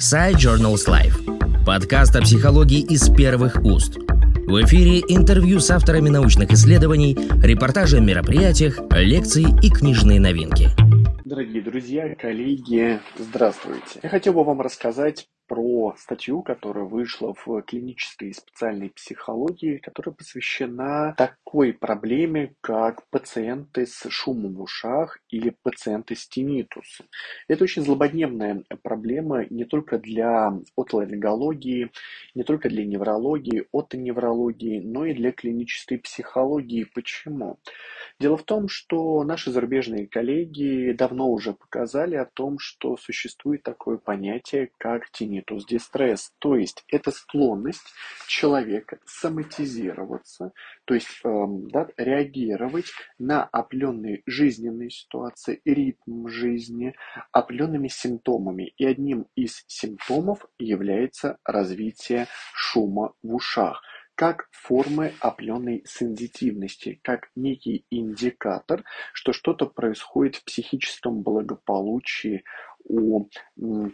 Side Journals Life. Подкаст о психологии из первых уст. В эфире интервью с авторами научных исследований, репортажи о мероприятиях, лекции и книжные новинки. Дорогие друзья, коллеги, здравствуйте. Я хотел бы вам рассказать про статью, которая вышла в клинической и специальной психологии, которая посвящена такой проблеме, как пациенты с шумом в ушах или пациенты с тинитусом. Это очень злободневная проблема не только для отоларингологии, не только для неврологии, отоневрологии, но и для клинической психологии. Почему? Дело в том, что наши зарубежные коллеги давно уже показали о том, что существует такое понятие, как тинитус дистресс, то есть это склонность человека соматизироваться, то есть эм, да, реагировать на определенные жизненные ситуации, ритм жизни, определенными симптомами. И одним из симптомов является развитие шума в ушах как формы определенной сензитивности, как некий индикатор, что что-то происходит в психическом благополучии у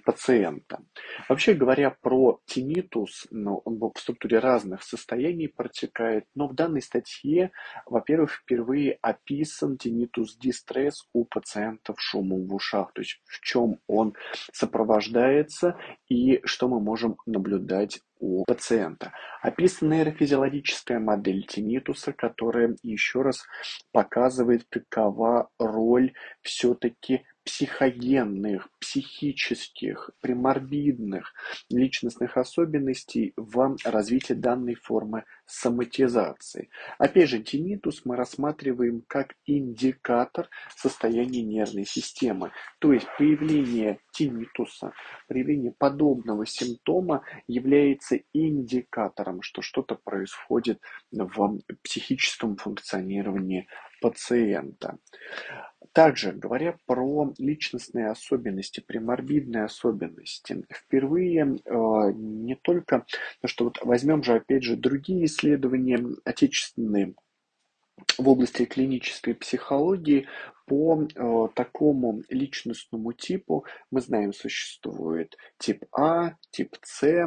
пациента. Вообще говоря про тинитус, ну, он в структуре разных состояний протекает, но в данной статье, во-первых, впервые описан тинитус дистресс у пациентов шумом в ушах, то есть в чем он сопровождается и что мы можем наблюдать у пациента. Описана нейрофизиологическая модель тинитуса, которая еще раз показывает, какова роль все-таки психогенных, психических, приморбидных личностных особенностей в развитии данной формы соматизации. Опять же, тинитус мы рассматриваем как индикатор состояния нервной системы. То есть появление тинитуса, проявление подобного симптома является индикатором, что что-то происходит в психическом функционировании пациента. Также, говоря про личностные особенности, приморбидные особенности, впервые э, не только, ну что вот возьмем же опять же другие исследования отечественные в области клинической психологии по э, такому личностному типу. Мы знаем, существует тип А, тип С, э,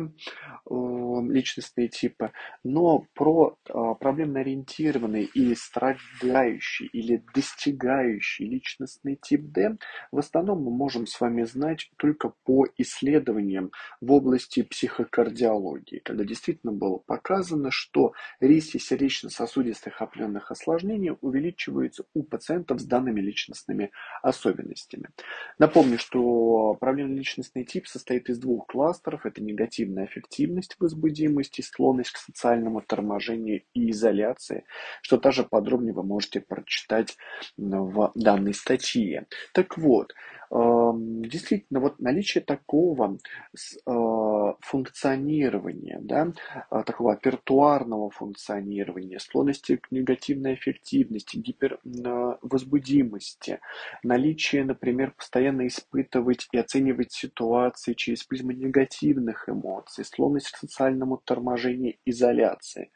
личностные типы, но про э, проблемно-ориентированный и страдающий или достигающий личностный тип Д в основном мы можем с вами знать только по исследованиям в области психокардиологии, когда действительно было показано, что риски сердечно-сосудистых определенных осложнений увеличиваются у пациентов с данными личностными особенностями. Напомню, что проблемный личностный тип состоит из двух кластеров. Это негативная аффективность, возбудимость и склонность к социальному торможению и изоляции, что также подробнее вы можете прочитать в данной статье. Так вот, действительно, вот наличие такого а, функционирования, да, а, такого апертуарного функционирования, склонности к негативной эффективности, гипервозбудимости, наличие, например, постоянно испытывать и оценивать ситуации через призму негативных эмоций, склонность к социальному торможению, изоляции,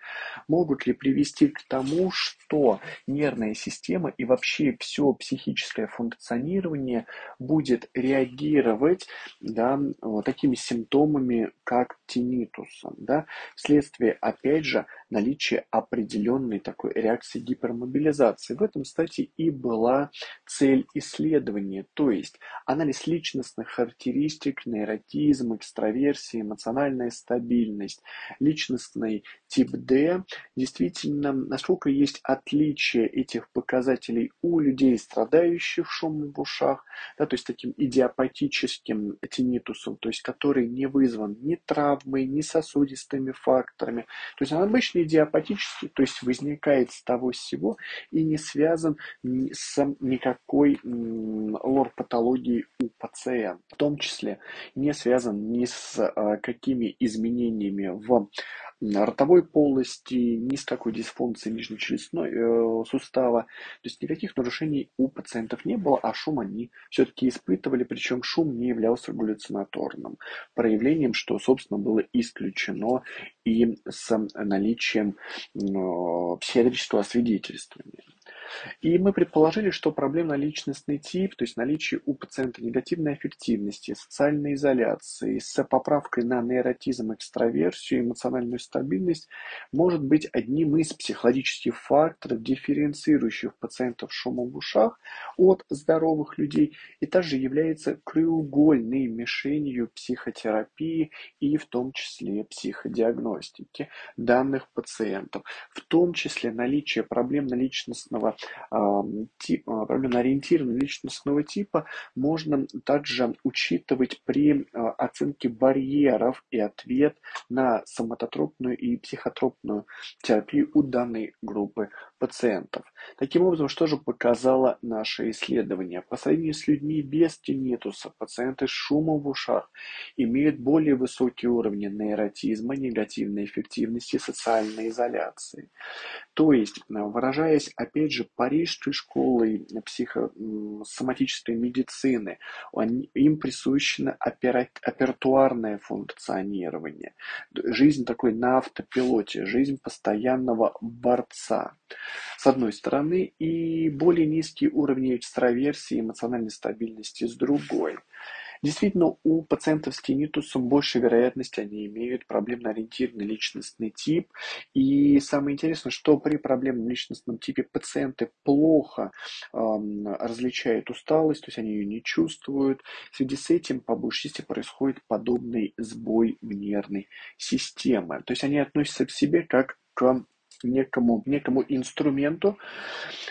могут ли привести к тому, что нервная система и вообще все психическое функционирование будет реагировать да, вот такими симптомами, как тинитусом, да, вследствие, опять же, наличия определенной такой реакции гипермобилизации. В этом, кстати, и была цель исследования, то есть анализ личностных характеристик, нейротизм, экстраверсия, эмоциональная стабильность, личностный тип D, действительно, насколько есть отличие этих показателей у людей, страдающих шумом в ушах, да, то есть таким идиопатическим тинитусом, то есть который не вызван ни травмой, ни сосудистыми факторами. То есть он обычный идиопатический, то есть возникает с того всего и не связан с никакой лор-патологией у пациента. В том числе не связан ни с а, какими изменениями в ротовой полости, ни с какой дисфункцией нижнечелюстного э, сустава. То есть никаких нарушений у пациентов не было, а шум они все-таки испытывали, причем шум не являлся галлюцинаторным проявлением, что, собственно, было исключено и с наличием э, психиатрического освидетельствования. И мы предположили, что проблемно-личностный тип, то есть наличие у пациента негативной аффективности, социальной изоляции с поправкой на нейротизм, экстраверсию, эмоциональную стабильность, может быть одним из психологических факторов, дифференцирующих пациентов шумом в ушах от здоровых людей, и также является краеугольной мишенью психотерапии и в том числе психодиагностики данных пациентов, в том числе наличие проблемно-личностного типа, проблемно-ориентированного личностного типа можно также учитывать при а, оценке барьеров и ответ на соматотропную и психотропную терапию у данной группы пациентов. Таким образом, что же показало наше исследование? По сравнению с людьми без тинитуса, пациенты с шумом в ушах имеют более высокие уровни нейротизма, негативной эффективности, социальной изоляции. То есть, выражаясь, опять же, Парижской школой психосоматической медицины, им присущено оператуарное функционирование. Жизнь такой на автопилоте, жизнь постоянного борца с одной стороны, и более низкие уровни экстраверсии и эмоциональной стабильности с другой. Действительно, у пациентов с тинитусом больше вероятности они имеют проблемно-ориентированный личностный тип. И самое интересное, что при проблемном личностном типе пациенты плохо э, различают усталость, то есть они ее не чувствуют. В связи с этим по большей части происходит подобный сбой нервной системы. То есть они относятся к себе как к некому, некому инструменту,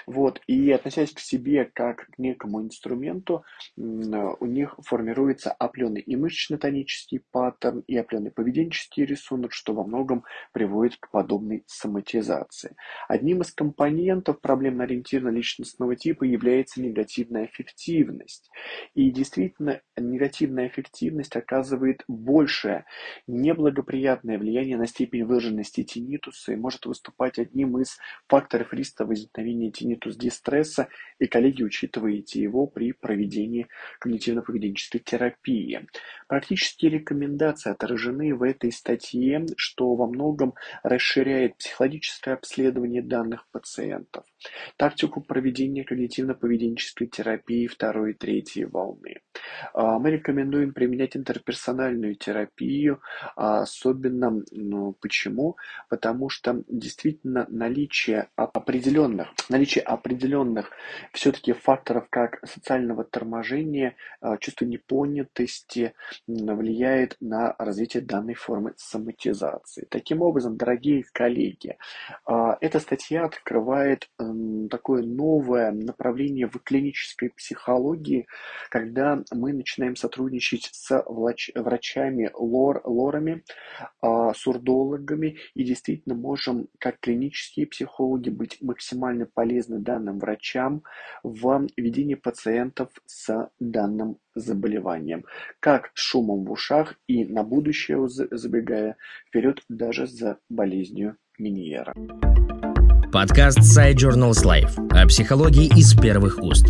вот, и относясь к себе как к некому инструменту, у них формируется определенный и мышечно-тонический паттерн, и определенный поведенческий рисунок, что во многом приводит к подобной соматизации. Одним из компонентов проблемно-ориентированного личностного типа является негативная эффективность. И действительно, негативная эффективность оказывает большее неблагоприятное влияние на степень выраженности тинитуса и может выступать выступать одним из факторов риска возникновения тинитус дистресса, и коллеги учитываете его при проведении когнитивно-поведенческой терапии. Практические рекомендации отражены в этой статье, что во многом расширяет психологическое обследование данных пациентов, тактику проведения когнитивно-поведенческой терапии второй и третьей волны. А, мы рекомендуем применять интерперсональную терапию, а особенно, ну, почему? Потому что действительно наличие определенных, наличие определенных все-таки факторов, как социального торможения, а, чувство непонятости влияет на развитие данной формы соматизации. Таким образом, дорогие коллеги, эта статья открывает такое новое направление в клинической психологии, когда мы начинаем сотрудничать с врачами, лор, лорами, а, сурдологами и действительно можем, как клинические психологи, быть максимально полезны данным врачам в ведении пациентов с данным заболеванием, как с шумом в ушах и на будущее забегая вперед даже за болезнью Миньера. Подкаст Side Journals Life о психологии из первых уст.